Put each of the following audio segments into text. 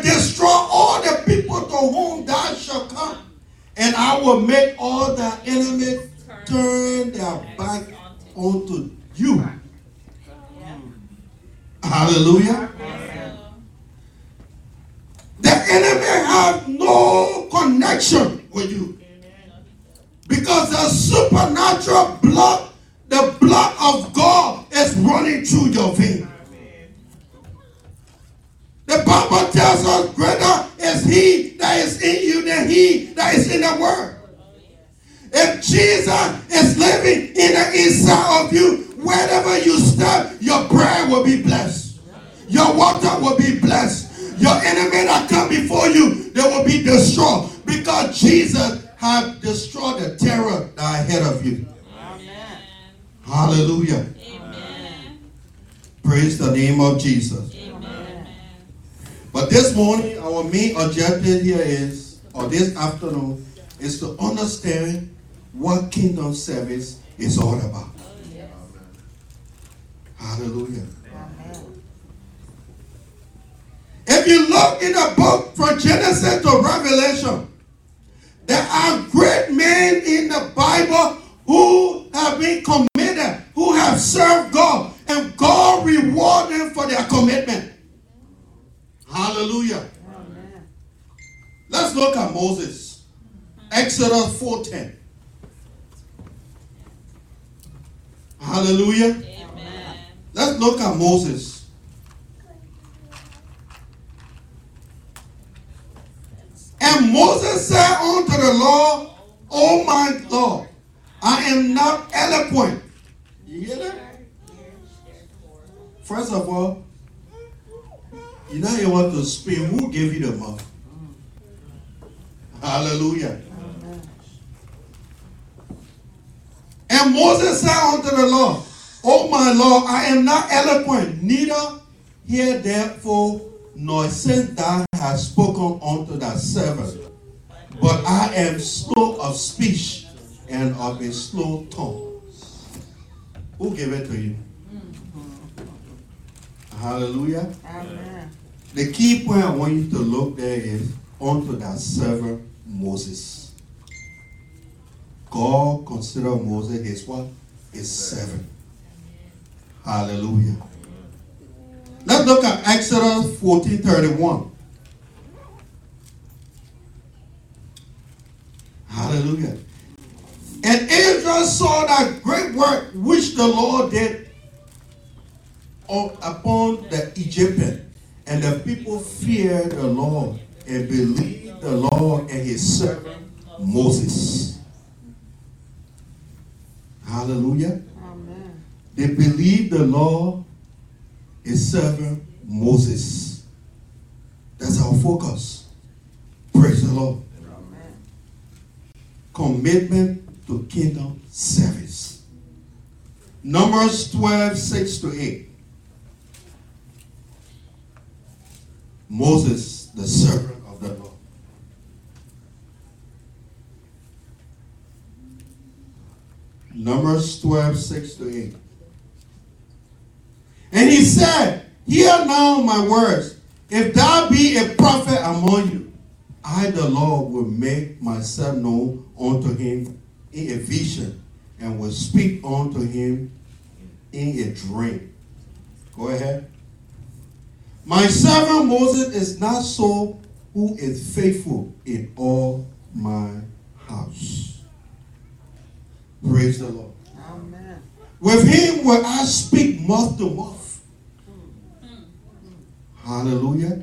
destroy all the people to whom thou shalt come, and I will make all thy enemies turn their back unto you. Hallelujah. The enemy have no connection with you. Because the supernatural blood, the blood of God is running through your vein. The Bible tells us greater is he that is in you than he that is in the world. If Jesus is living in the inside of you, wherever you step, your prayer will be blessed. Your water will be blessed. Your enemy that come before you, they will be destroyed because Jesus have destroyed the terror that ahead of you. Amen. Hallelujah. Amen. Praise the name of Jesus. Amen. But this morning, our main objective here is, or this afternoon, is to understand what kingdom service is all about. Yes. Hallelujah. If you look in the book from Genesis to Revelation, there are great men in the Bible who have been committed, who have served God, and God reward them for their commitment. Hallelujah. Amen. Let's look at Moses. Exodus 4:10. Hallelujah. Amen. Let's look at Moses. And Moses said unto the Lord, Oh my Lord, I am not eloquent. You hear that? First of all, you know you want to speak. Who gave you the mouth? Hallelujah. And Moses said unto the Lord, Oh my Lord, I am not eloquent, neither hear therefore nor since thou hast spoken unto thy servant, but I am slow of speech and of a slow tongue. Who gave it to you? Mm-hmm. Hallelujah. Amen. The key point I want you to look there is unto that servant Moses. God considered Moses his what? His servant. Hallelujah. Let's look at Exodus 14 31. Hallelujah. And Israel saw that great work which the Lord did upon the Egyptian, and the people feared the Lord and believed the Lord and his servant Moses. Hallelujah. Amen. They believed the Lord is servant Moses. That's our focus. Praise the Lord. Amen. Commitment to kingdom service. Numbers 12, 6 to 8. Moses, the servant of the Lord. Numbers 12, 6 to 8. And he said, Hear now my words. If thou be a prophet among you, I, the Lord, will make myself known unto him in a vision and will speak unto him in a dream. Go ahead. My servant Moses is not so who is faithful in all my house. Praise the Lord. Amen. With him will I speak mouth to mouth Hallelujah.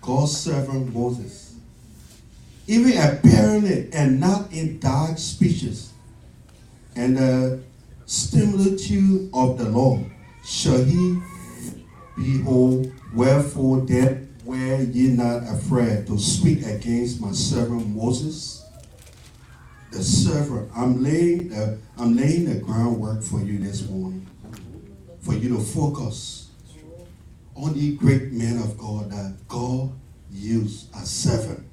God's servant Moses. Even apparently and not in dark speeches and the similitude of the law shall he behold wherefore then were ye not afraid to speak against my servant Moses the servant I'm laying the, I'm laying the groundwork for you this morning for you to focus on the great men of God that God used as servant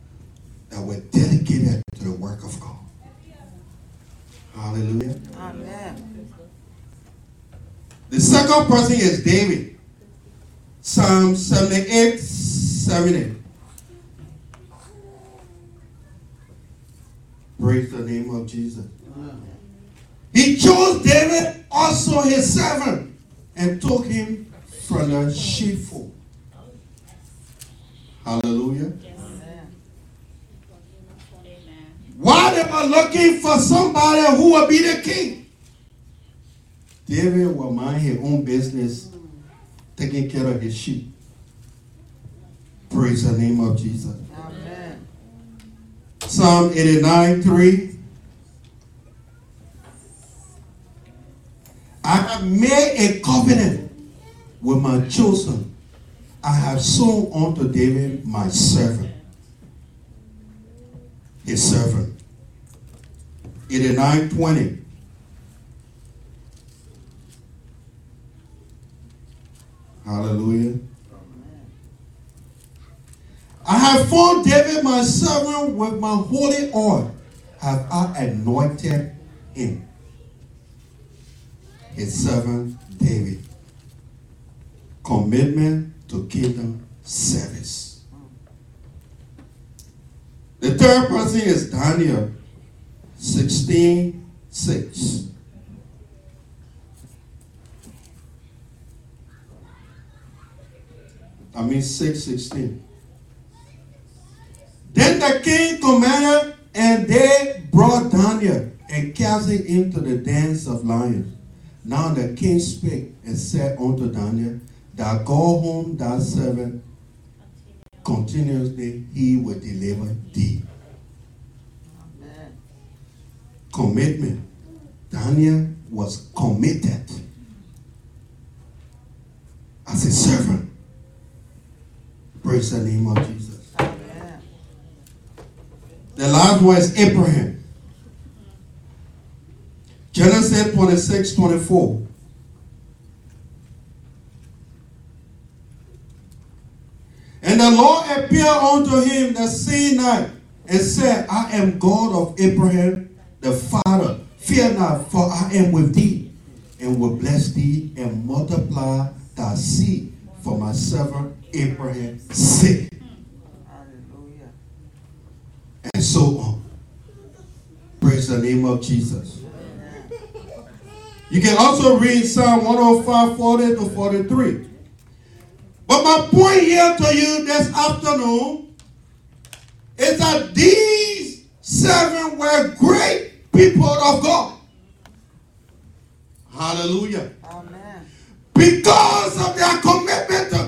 that were dedicated to the work of God. Hallelujah. Amen. The second person is David. Psalm 78, 70. Praise the name of Jesus. He chose David, also his servant, and took him from the sheepfold. Hallelujah. Why they were looking for somebody who will be the king? David will mind his own business, taking care of his sheep. Praise the name of Jesus. Amen. Psalm 89 3. I have made a covenant with my chosen. I have sworn unto David my servant. His servant. 89 20. Hallelujah. I have found David my servant with my holy oil. Have I anointed him? His servant David. Commitment to kingdom service. The third person is Daniel 16 6. I mean 616. Then the king commanded, and they brought Daniel and cast him into the dens of lions. Now the king spake and said unto Daniel, Thou go home, thy servant continuously, he will deliver thee. Amen. Commitment. Daniel was committed as a servant. Praise the name of Jesus. Amen. The last was Abraham. Genesis 26 24. And the Lord appeared unto him the same night and said, I am God of Abraham, the father. Fear not, for I am with thee, and will bless thee and multiply thy seed for my servant Abraham's sake. Hallelujah. And so on. Praise the name of Jesus. You can also read Psalm 105, 40 to 43. But my point here to you this afternoon is that these seven were great people of God. Hallelujah. Amen. Because of their commitment to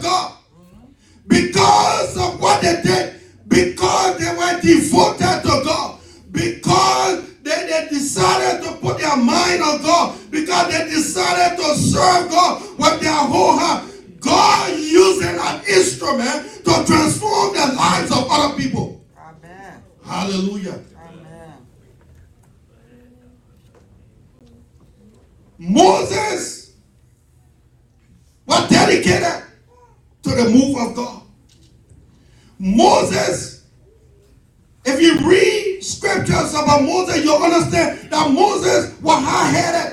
because of what they did, because they were devoted to God, because they, they decided to put their mind on God, because they decided to serve God with their whole heart. God using an instrument to transform the lives of other people. Amen. Hallelujah. Amen. Moses was dedicated to the move of God. Moses, if you read scriptures about Moses, you'll understand that Moses was high-headed. But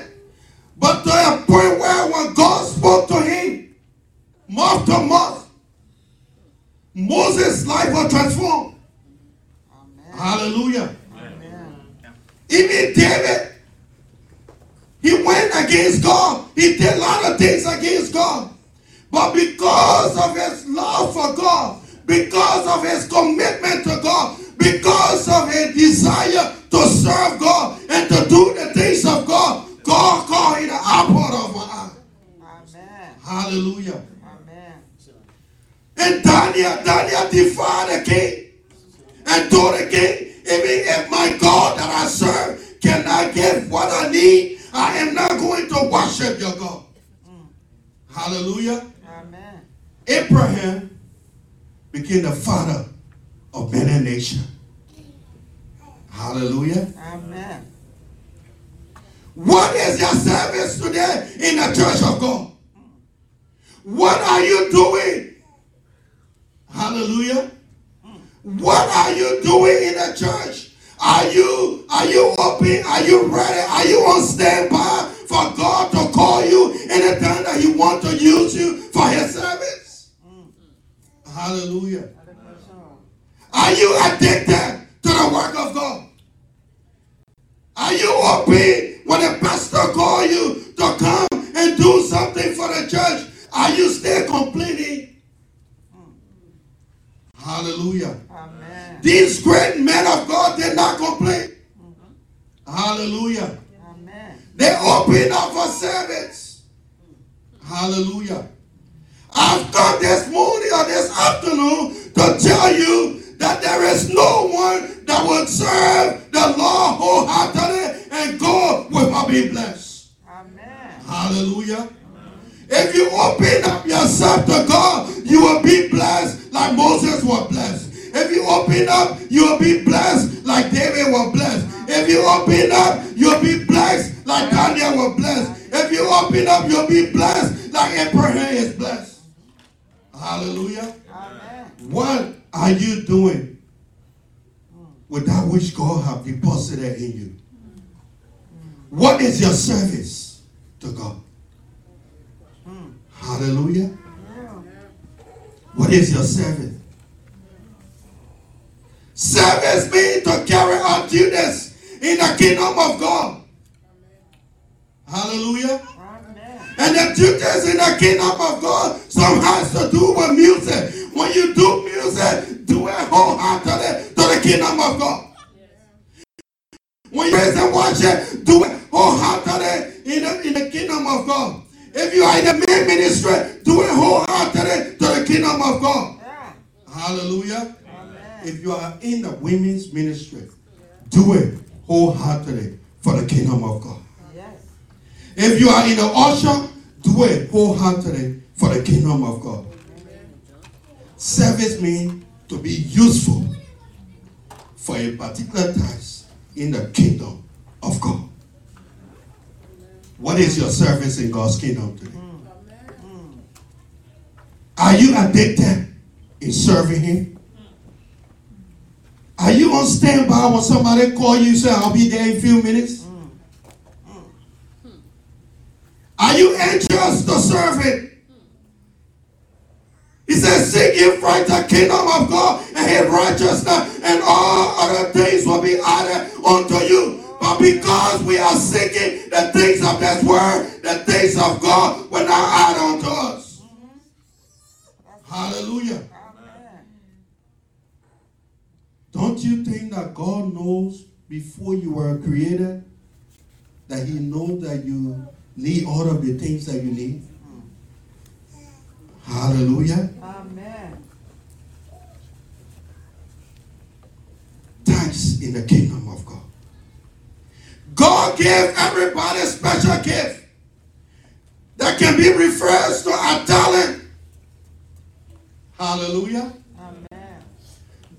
because of his commitment to God, because of his desire to serve God and to do the things of God, God called him the apple of my eye. Amen. Hallelujah. Amen. And Daniel, Daniel defied the king and told the king, even if my God that I serve cannot give what I need, I am not going to worship your God. Mm. Hallelujah. Amen. Abraham became the father of many nations. Hallelujah. Amen. What is your service today in the church of God? What are you doing? Hallelujah. What are you doing in the church? Are you are you open? Are you ready? Are you on standby for God to call you anytime that He wants to use you for His service? Hallelujah. Are you addicted to the work of God? Are you open when a pastor call you to come and do something for the church? Are you still complaining? Hallelujah. Amen. These great men of God did not complain. Mm-hmm. Hallelujah. Amen. They opened up for service. Hallelujah. I've come this morning or this afternoon to tell you that there is no one that will serve the Lord wholeheartedly and God will not be blessed. Amen. Hallelujah. If you open up yourself to God, you will be blessed like Moses was blessed. If you open up, you will be blessed like David was blessed. If you open up, you'll be blessed like Daniel was blessed. If you open up, you'll be blessed like Abraham is blessed. Hallelujah. Amen. What are you doing with that which God have deposited in you? What is your service to God? Hallelujah. What is your service? Service means to carry out duties in the kingdom of God. Hallelujah. And the duties in the kingdom of God, some has to do with music. When you do music, do it wholeheartedly to the kingdom of God. When you praise and worship, do it wholeheartedly in the, in the kingdom of God. If you are in the main ministry, do it wholeheartedly to the kingdom of God. Yeah. Hallelujah. Amen. If you are in the women's ministry, do it wholeheartedly for the kingdom of God. If you are in the usher, do it wholeheartedly for the kingdom of God. Service means to be useful for a particular task in the kingdom of God. What is your service in God's kingdom today? Are you addicted in serving Him? Are you on standby when somebody call you say, I'll be there in a few minutes? Are you anxious to serve Him? He says, Seek ye first the kingdom of God and His righteousness, and all other things will be added unto you. But because we are seeking the things of this world, the things of God will not add on to us. Hallelujah. Don't you think that God knows before you were created that He knows that you need all of the things that you need? Hallelujah. Amen. Thanks in the kingdom of God. God gave everybody a special gift that can be referred to a talent. Hallelujah. Amen.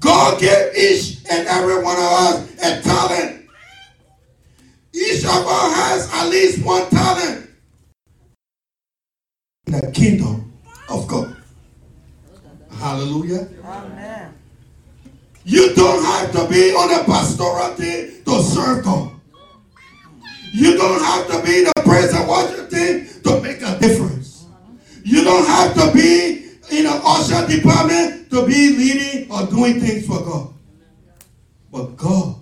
God gave each and every one of us a talent. Each of us has at least one talent in the kingdom of God. Hallelujah. Amen. You don't have to be on a pastoral team to serve God. You don't have to be the praise and worship team to make a difference. You don't have to be in an usher department to be leading or doing things for God. But God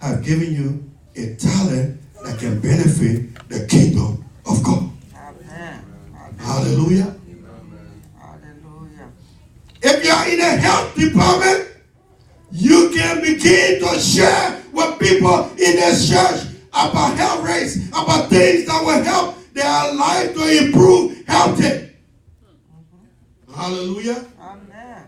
has given you a talent that can benefit the kingdom of God. Amen. Hallelujah. Hallelujah. If you are in a health department, you can begin to share with people in this church about health rates, about things that will help their life to improve healthy. Mm-hmm. Hallelujah. Amen.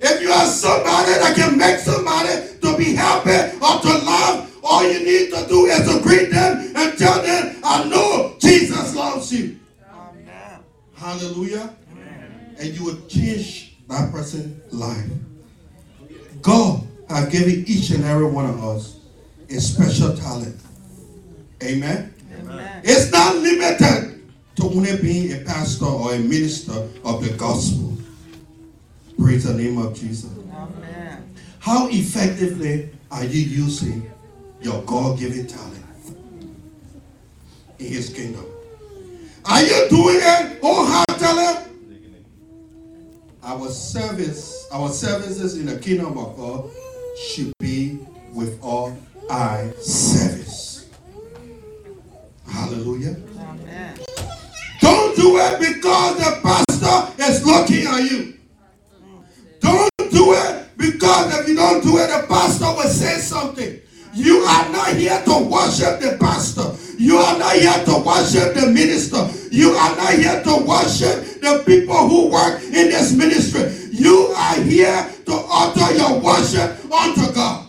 If you are somebody that can make somebody to be happy or to love, all you need to do is to greet them and tell them, I know Jesus loves you. Amen. Hallelujah. Amen. And you will change that person's life. God has given each and every one of us a special talent. Amen. Amen. It's not limited to only being a pastor or a minister of the gospel. Praise the name of Jesus. Amen. How effectively are you using your God given talent in His kingdom? Are you doing it wholeheartedly? our service, our services in the kingdom of God should be with all eye service. Hallelujah. Amen. Don't do it because the pastor is looking at you. Don't do it because if you don't do it, the pastor will say something. You are not here to worship the pastor. You are not here to worship the minister. You are not here to worship the people who work in this ministry. You are here to utter your worship unto God.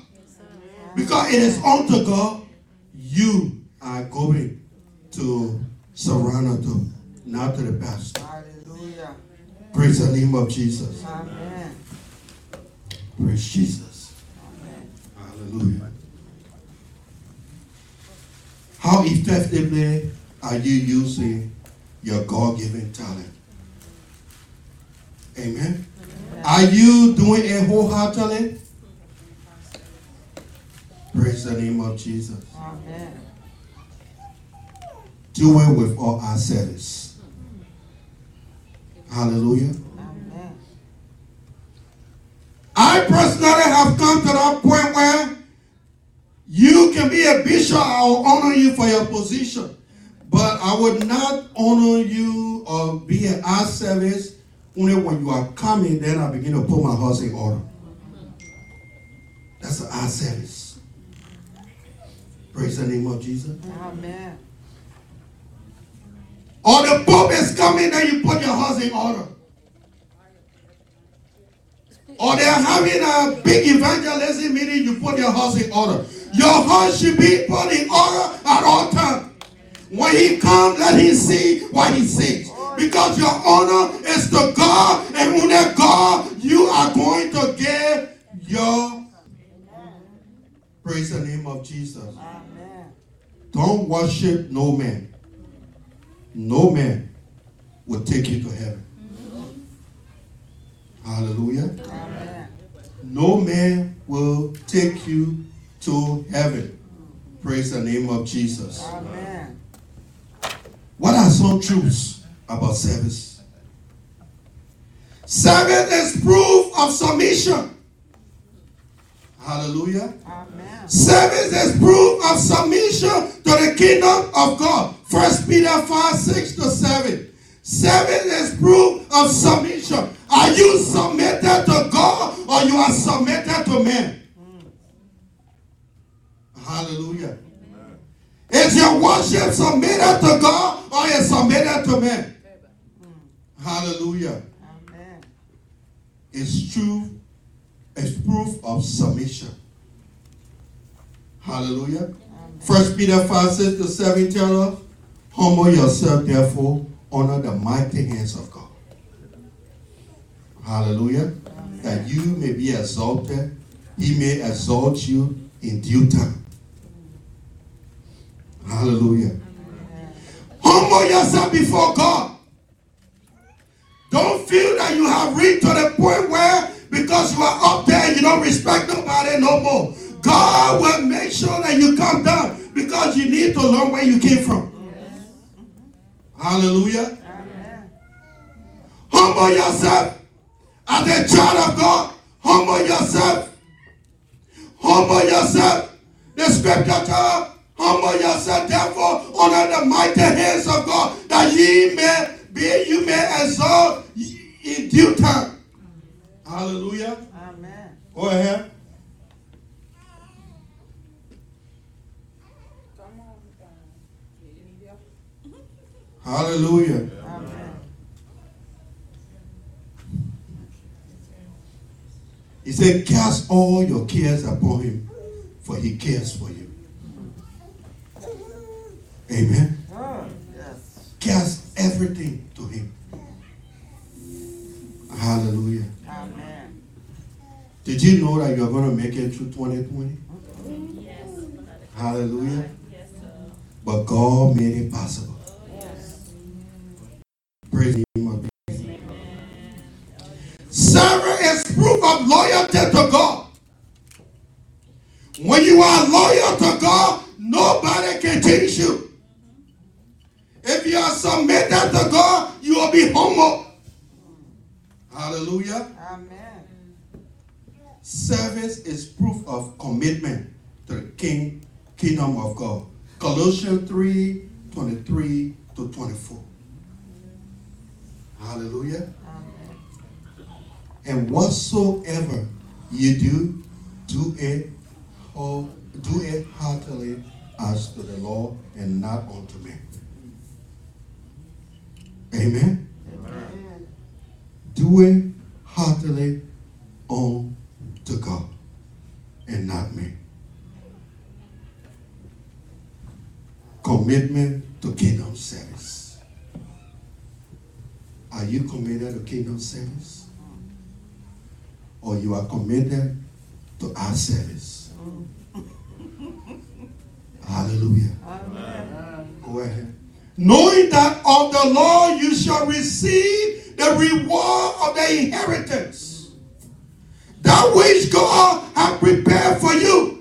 Because it is unto God you are going to surrender to, not to the pastor. Hallelujah. Praise the name of Jesus. Amen. Praise Jesus. Amen. Hallelujah. How effectively are you using your God given talent? Amen. Amen. Are you doing it wholeheartedly? Praise the name of Jesus. Amen. Do it with all our service. Hallelujah. Amen. I personally have come to that point where you can be a bishop. I will honor you for your position. But I would not honor you or be at our service only when you are coming. Then I begin to put my house in order. That's our service. Praise the name of Jesus. Amen. Or the Pope is coming, then you put your house in order. Or they're having a big evangelism meeting, you put your house in order. Your heart should be put in order at all times. When he comes, let him see what he sees. Because your honor is to God, and only God you are going to give your praise the name of Jesus. Amen. Don't worship no man. No man will take you to heaven. Hallelujah. Amen. No man will take you to heaven. Praise the name of Jesus. Amen. What are some truths about service? Service is proof of submission. Hallelujah. Amen. Service is proof of submission to the kingdom of God. First Peter 5, 6 to 7. Service is proof of submission. Are you submitted to God or you are submitted to men? Hallelujah. Is your worship submitted to God or is submitted to men? Hallelujah. Amen. It's true. It's proof of submission. Hallelujah. First Peter 5 6 to 7 tell us, humble yourself therefore honor the mighty hands of God. Hallelujah. Amen. That you may be exalted. He may exalt you in due time. Hallelujah. Humble yourself before God. Don't feel that you have reached to the point where because you are up there you don't respect nobody no more. God will make sure that you come down because you need to learn where you came from. Hallelujah. Humble yourself as a child of God. Humble yourself. Humble yourself. The scripture tells Humble yourself, therefore, under the mighty hands of God, that ye may be, you may exalt in due time. Hallelujah. Amen. Go ahead. Hallelujah. Amen. He said, Cast all your cares upon him, for he cares for you. Amen. Yes. Cast everything to him. Hallelujah. Amen. Did you know that you're going to make it through 2020? Yes. Hallelujah. Yes, but God made it possible. Yes. Praise the name of Jesus. Sarah is proof of loyalty to God. When you are loyal to God, nobody can change you. Commitment to the king, kingdom of God. Colossians 3 23 to 24. Hallelujah. Amen. And whatsoever you do, do it whole, do it heartily as to the Lord and not unto men. Amen. Amen. Do it heartily unto God and not me. Commitment to kingdom service. Are you committed to kingdom service? Or you are committed to our service? Hallelujah. Amen. Go ahead. Knowing that of the Lord you shall receive the reward of the inheritance. That which God has prepared for you.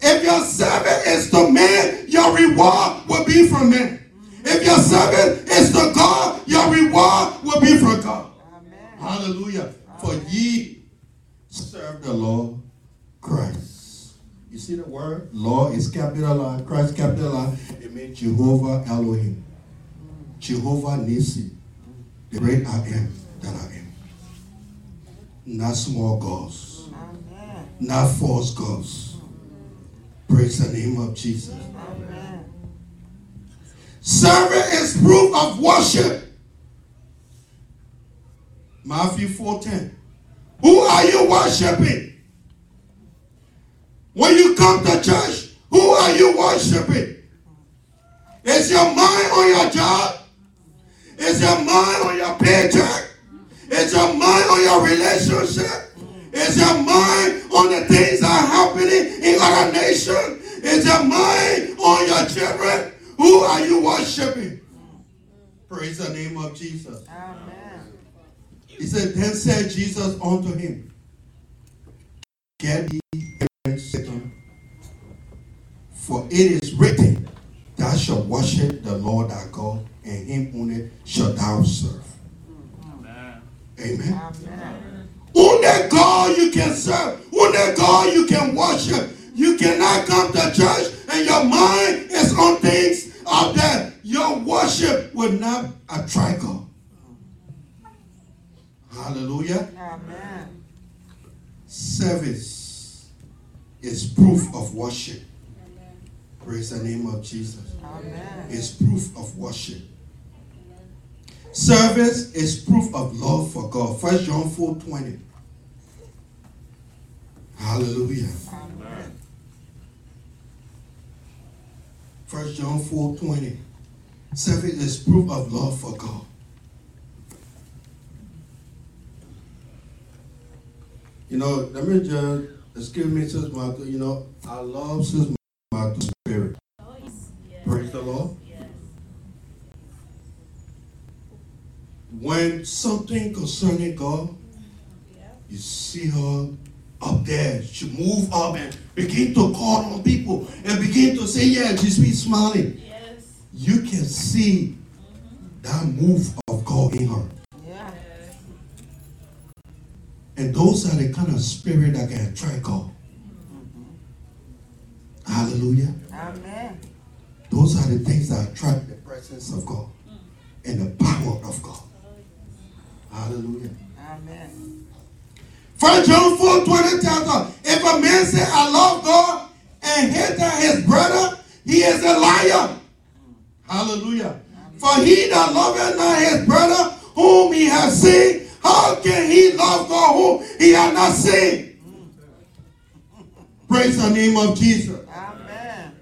If your servant is to man, your reward will be from man. If your servant is to God, your reward will be from God. Amen. Hallelujah. For ye serve the Lord Christ. You see the word? Lord is capitalized, Christ capitalized. It means Jehovah Elohim. Jehovah Nisi. The great I am that I am. Not small gods. Amen. Not false gods. Praise the name of Jesus. Amen. Serving is proof of worship. Matthew 4:10. Who are you worshiping? When you come to church, who are you worshiping? Is your mind on your job? Is your mind on your paycheck? Is your mind on your relationship? Is your mind on the things that are happening in our nation? Is your mind on your children? Who are you worshiping? Praise the name of Jesus. Amen. He said, Then said Jesus unto him, Get thee hence, Satan, for it is written, Thou shalt worship the Lord thy God, and him only shalt thou serve. Amen. Amen. Only God you can serve. Only God you can worship. You cannot come to church and your mind is on things out there. Your worship will not attract God. Hallelujah. Amen. Service is proof of worship. Praise the name of Jesus. Amen. It's proof of worship. Service is proof of love for God. First John 4 20. Hallelujah. Amen. First John 4 20. Service is proof of love for God. You know, let me just excuse me, Sis Martha. You know, I love Sis Martha's When something concerning God, you see her up there. She move up and begin to call on people and begin to say, yeah, just be smiling. Yes. You can see that move of God in her. Yeah. And those are the kind of spirit that can attract God. Hallelujah. Amen. Those are the things that attract the presence of God and the power of God. Hallelujah. Amen. First John 4 20 tells us if a man say, I love God and hate his brother, he is a liar. Hallelujah. For he that loveth not his brother whom he has seen, how can he love God whom he has not seen? Mm. Praise the name of Jesus. Amen.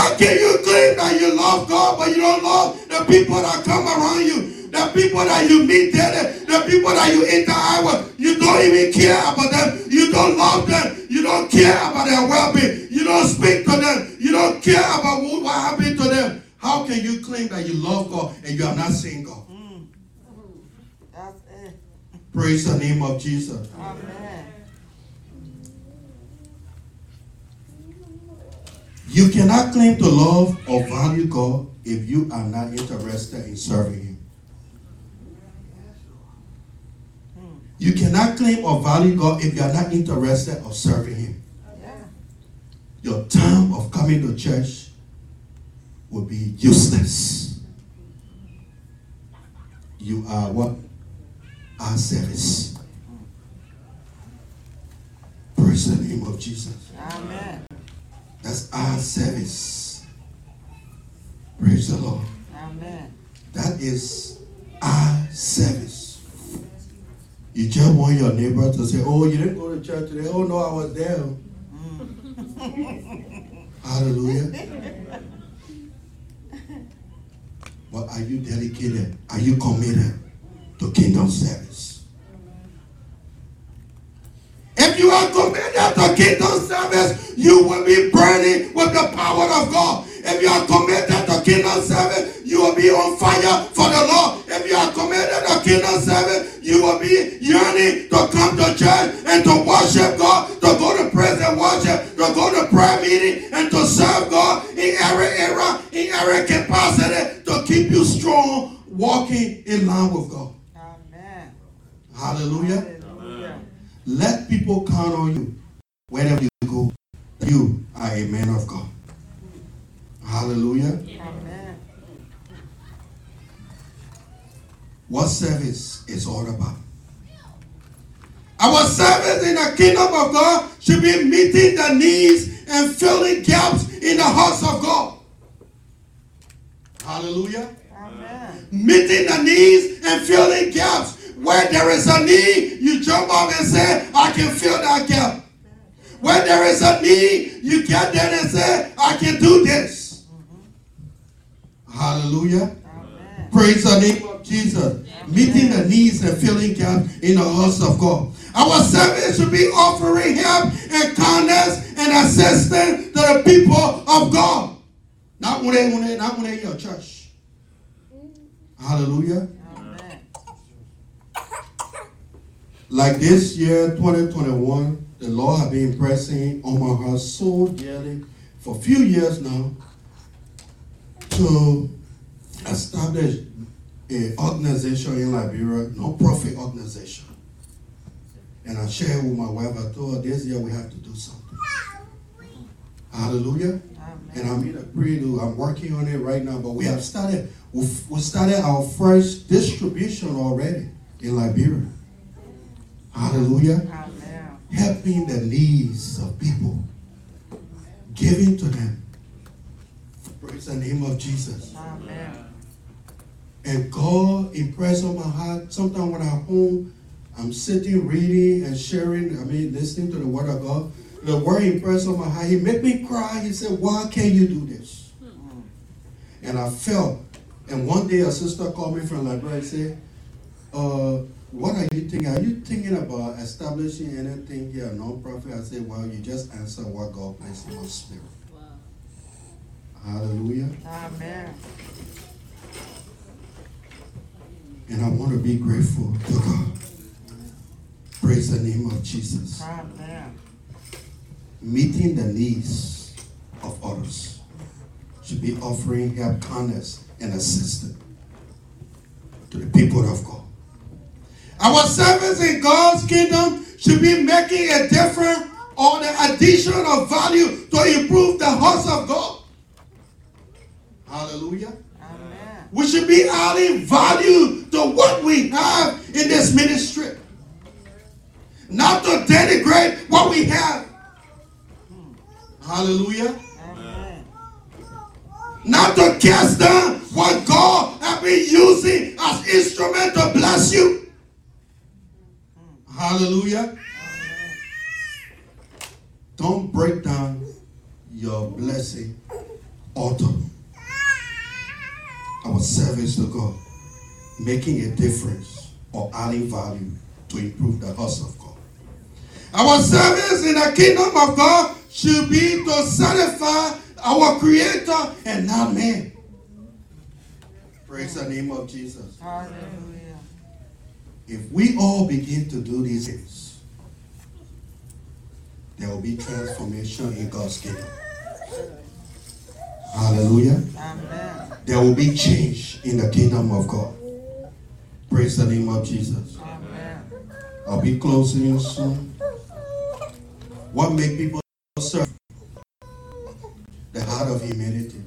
How can you claim that you love God, but you don't love the people that come around you, the people that you meet there, the, people that you interact with? You don't even care about them. You don't love them. You don't care about their well-being. You don't speak to them. You don't care about what, what happened to them. How can you claim that you love God and you have not seen God? That's it. Praise the name of Jesus. Amen. You cannot claim to love or value God if you are not interested in serving Him. You cannot claim or value God if you are not interested in serving Him. Your time of coming to church will be useless. You are what? Our service. Praise the name of Jesus. Amen. That's our service. Praise the Lord. Amen. That is our service. You just want your neighbor to say, Oh, you didn't go to church today. Oh, no, I was there. Mm. Hallelujah. But are you dedicated? Are you committed to kingdom service? If you are committed to kingdom service, you will be burning with the power of God. If you are committed to kingdom service, you will be on fire for the Lord. If you are committed to kingdom service, you will be yearning to come to church and to worship God, to go to praise and worship, to go to prayer meeting and to serve God in every era, in every capacity, to keep you strong, walking in line with God. Amen. Hallelujah. Hallelujah. Let people count on you wherever you go. You are a man of God. Hallelujah. Amen. What service is all about? Our service in the kingdom of God should be meeting the needs and filling gaps in the house of God. Hallelujah. Amen. Meeting the needs and filling gaps. Where there is a need, you jump up and say, I can fill that gap. Where there is a need, you get there and say, I can do this. Hallelujah. Amen. Praise the name of Jesus. Meeting the needs and filling gaps in the house of God. Our service should be offering help and kindness and assistance to the people of God. Not when they, when they, not when they in your church. Hallelujah. Amen. Like this year, 2021, the Lord has been pressing on my heart so dearly for a few years now to establish an organization in Liberia, non-profit organization. And I shared with my wife, I told her this year we have to do something. Hallelujah. And I'm in a prelude. I'm working on it right now, but we have started. We started our first distribution already in Liberia. Hallelujah. Amen. Helping the needs of people, giving to them. Praise the name of Jesus. Amen. And God impressed on my heart. Sometimes when I'm home, I'm sitting reading and sharing, I mean, listening to the word of God. The word impressed on my heart. He made me cry. He said, Why can't you do this? And I felt. And one day a sister called me from Liberia and said, uh, what are you thinking? Are you thinking about establishing anything here, a non-profit? I said, well, you just answer what God placed in my spirit. Hallelujah. Amen. And I want to be grateful to God. Praise the name of Jesus. Amen. Meeting the needs of others should be offering help, kindness, and assistance to the people of God. Our service in God's kingdom should be making a difference or the addition of value to improve the house of God. Hallelujah. Amen. We should be adding value to what we have in this ministry. Not to denigrate what we have. Hallelujah. Amen. Not to cast down what God has been using as instrument to bless you. Hallelujah. Don't break down your blessing altar. Our service to God. Making a difference or adding value to improve the house of God. Our service in the kingdom of God should be to satisfy our Creator and not man. Praise the name of Jesus. Hallelujah. If we all begin to do these things, there will be transformation in God's kingdom. Hallelujah. Amen. There will be change in the kingdom of God. Praise the name of Jesus. Amen. I'll be closing you soon. What make people serve? The heart of humility.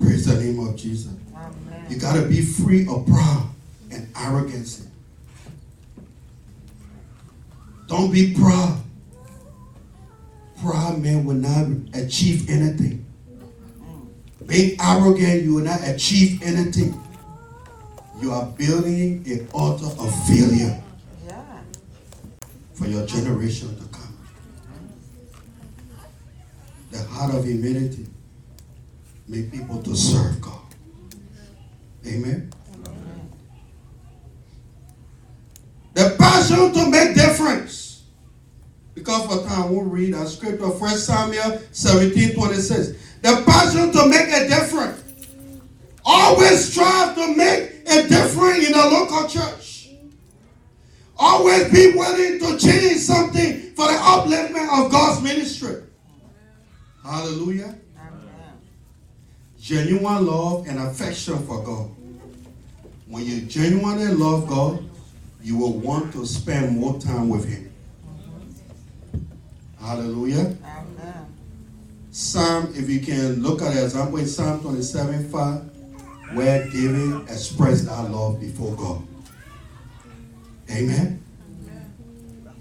Praise the name of Jesus. You got to be free of pride and arrogance. Don't be proud. Proud man will not achieve anything. Being arrogant, you will not achieve anything. You are building an altar of failure for your generation to come. The heart of humility make people to serve God. Amen. The passion to make difference. Because for time, we'll read our scripture, 1 Samuel 17 26. The passion to make a difference. Always strive to make a difference in the local church. Always be willing to change something for the upliftment of God's ministry. Hallelujah. Amen. Genuine love and affection for God. When you genuinely love God, you will want to spend more time with Him. Hallelujah. Amen. Psalm, if you can look at the example in Psalm 27 5, where David expressed that love before God. Amen.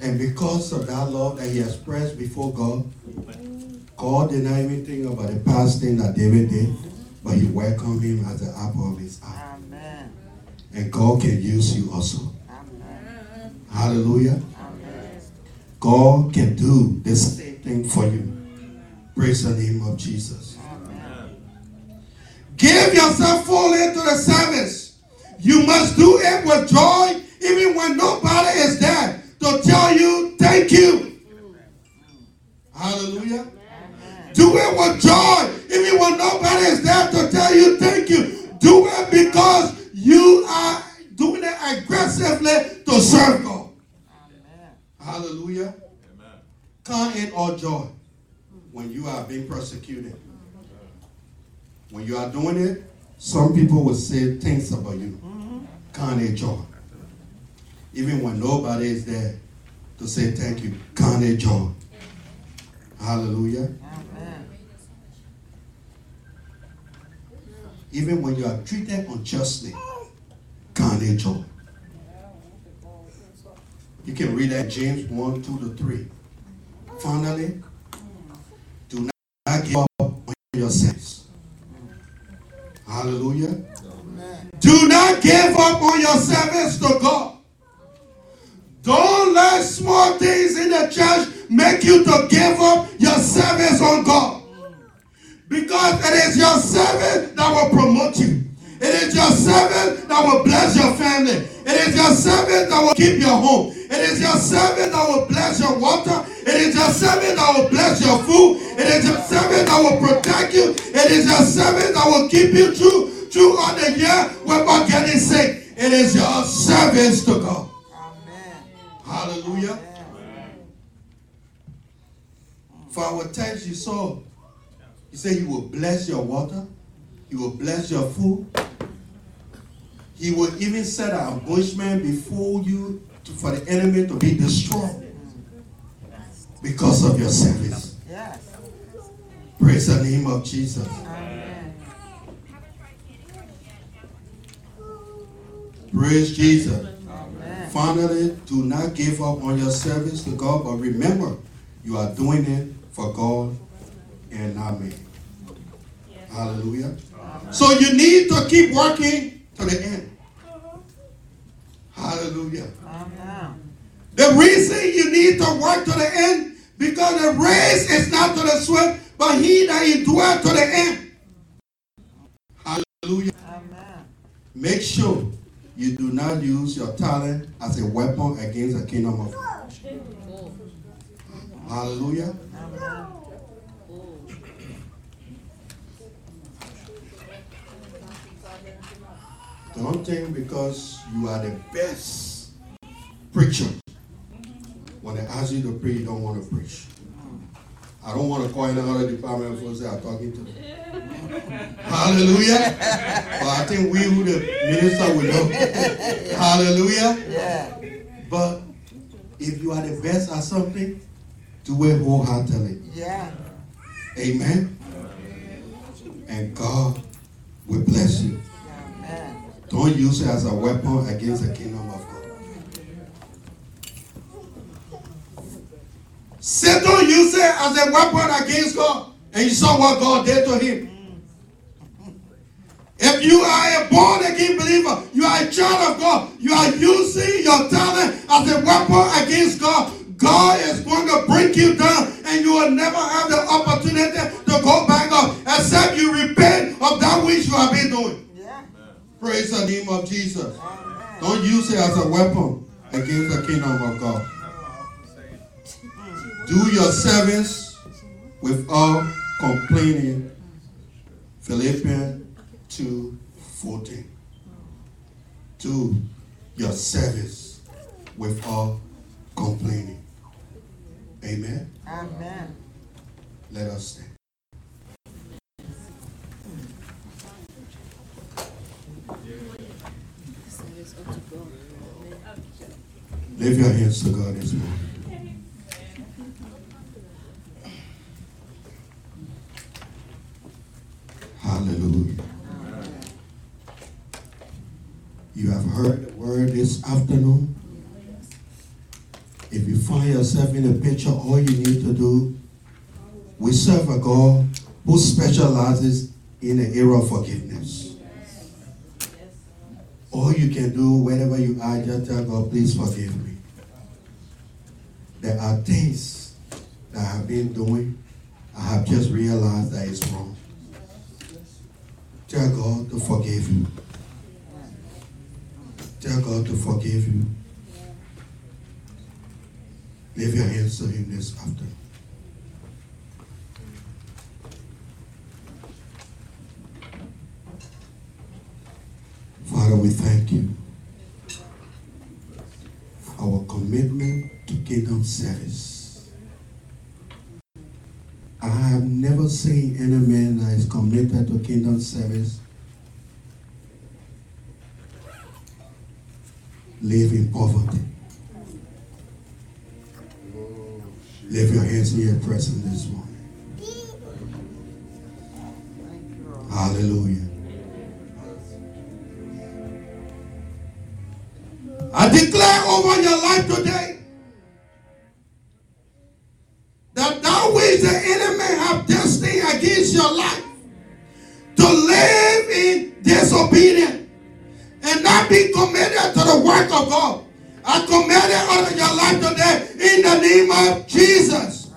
And because of that love that he expressed before God, God did not even think about the past thing that David did, but he welcomed him as the apple of his eye. Amen. And God can use you also. Amen. Hallelujah. Amen. God can do the same thing for you. Praise the name of Jesus. Amen. Give yourself fully to the service. You must do it with joy, even when nobody is there to tell you thank you. Hallelujah. Amen. Do it with joy, Do it because you are doing it aggressively to serve God. Amen. Hallelujah. Count it all joy when you are being persecuted. When you are doing it, some people will say things about you. Mm-hmm. Count it joy. Even when nobody is there to say thank you, count it joy. Hallelujah. Amen. Even when you are treated unjustly, count it joy. You can read that James 1, 2 to 3. Finally, do not give up on yourselves. Hallelujah. Amen. Do not give up on your service to God. Don't let small things in the church make you to give up your service on God. Because it is your service will promote you. It is your servant that will bless your family. It is your servant that will keep your home. It is your servant that will bless your water. It is your servant that will bless your food. It is your servant that will protect you. It is your servant that will keep you through throughout the year without getting sick. It is your service to God. Amen. Hallelujah. Amen. For our text you saw, he said he will bless your water, he will bless your food, he will even set an ambushment before you to- for the enemy to be destroyed because of your service. Yes. Praise the name of Jesus. Amen. Praise Jesus. Amen. Finally, do not give up on your service to God, but remember, you are doing it for God and not me. Hallelujah. So you need to keep working to the end. Hallelujah. Amen. The reason you need to work to the end, because the race is not to the swift, but he that endure to the end. Hallelujah. Amen. Make sure you do not use your talent as a weapon against the kingdom of God. Hallelujah. Amen. Don't think because you are the best preacher. When they ask you to pray, you don't want to preach. I don't want to call another department for say I'm talking to them. Hallelujah. But I think we who the minister will know. Hallelujah. Yeah. But if you are the best at something, do it wholeheartedly. Yeah. Amen. And God will bless you. Don't use it as a weapon against the kingdom of God. Satan used it as a weapon against God. And you saw what God did to him. If you are a born again believer, you are a child of God, you are using your talent as a weapon against God. God is going to break you down, and you will never have the opportunity Praise the name of Jesus. Don't use it as a weapon against the kingdom of God. Do your service without complaining. Philippians 2 14. Do your service without complaining. Amen. Amen. Let us stand. Lift your hands to God this morning. Hallelujah. You have heard the word this afternoon. If you find yourself in a picture, all you need to do, we serve a God who specializes in the area of forgiveness. All you can do, wherever you are, just tell God, please forgive me. There are things that I have been doing, I have just realized that it's wrong. Tell God to forgive you. Tell God to forgive you. Lift your hands to Him this afternoon. Father, we thank you. Our commitment to kingdom service. I have never seen any man that is committed to kingdom service live in poverty. Lift your hands in your presence this morning. Hallelujah. I declare over your life today It out of your life today in the name of Jesus.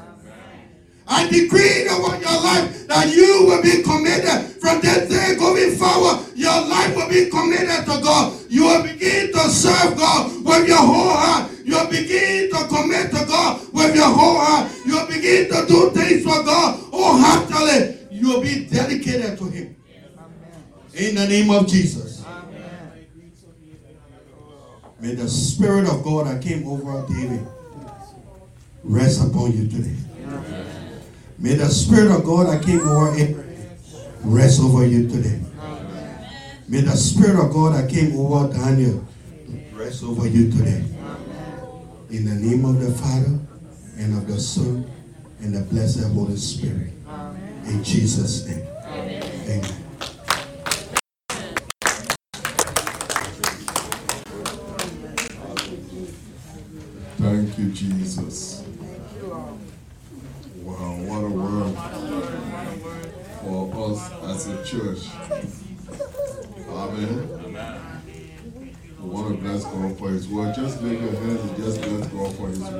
I decree over your life that you will be committed from this day going forward. Your life will be committed to God. You will begin to serve God with your whole heart. You'll begin to commit to God with your whole heart. You'll begin to do things for God wholeheartedly. You'll be dedicated to Him. In the name of Jesus. May the Spirit of God that came over David rest upon you today. May the Spirit of God that came over Abraham rest over you today. May the Spirit of God that came over Daniel rest over you today. In the name of the Father and of the Son and the blessed Holy Spirit. In Jesus' name. Amen. Thank you, Jesus. Wow, what a word for us as a church. Amen. We want to bless God for His word. Just lift your hands and just bless God for His word.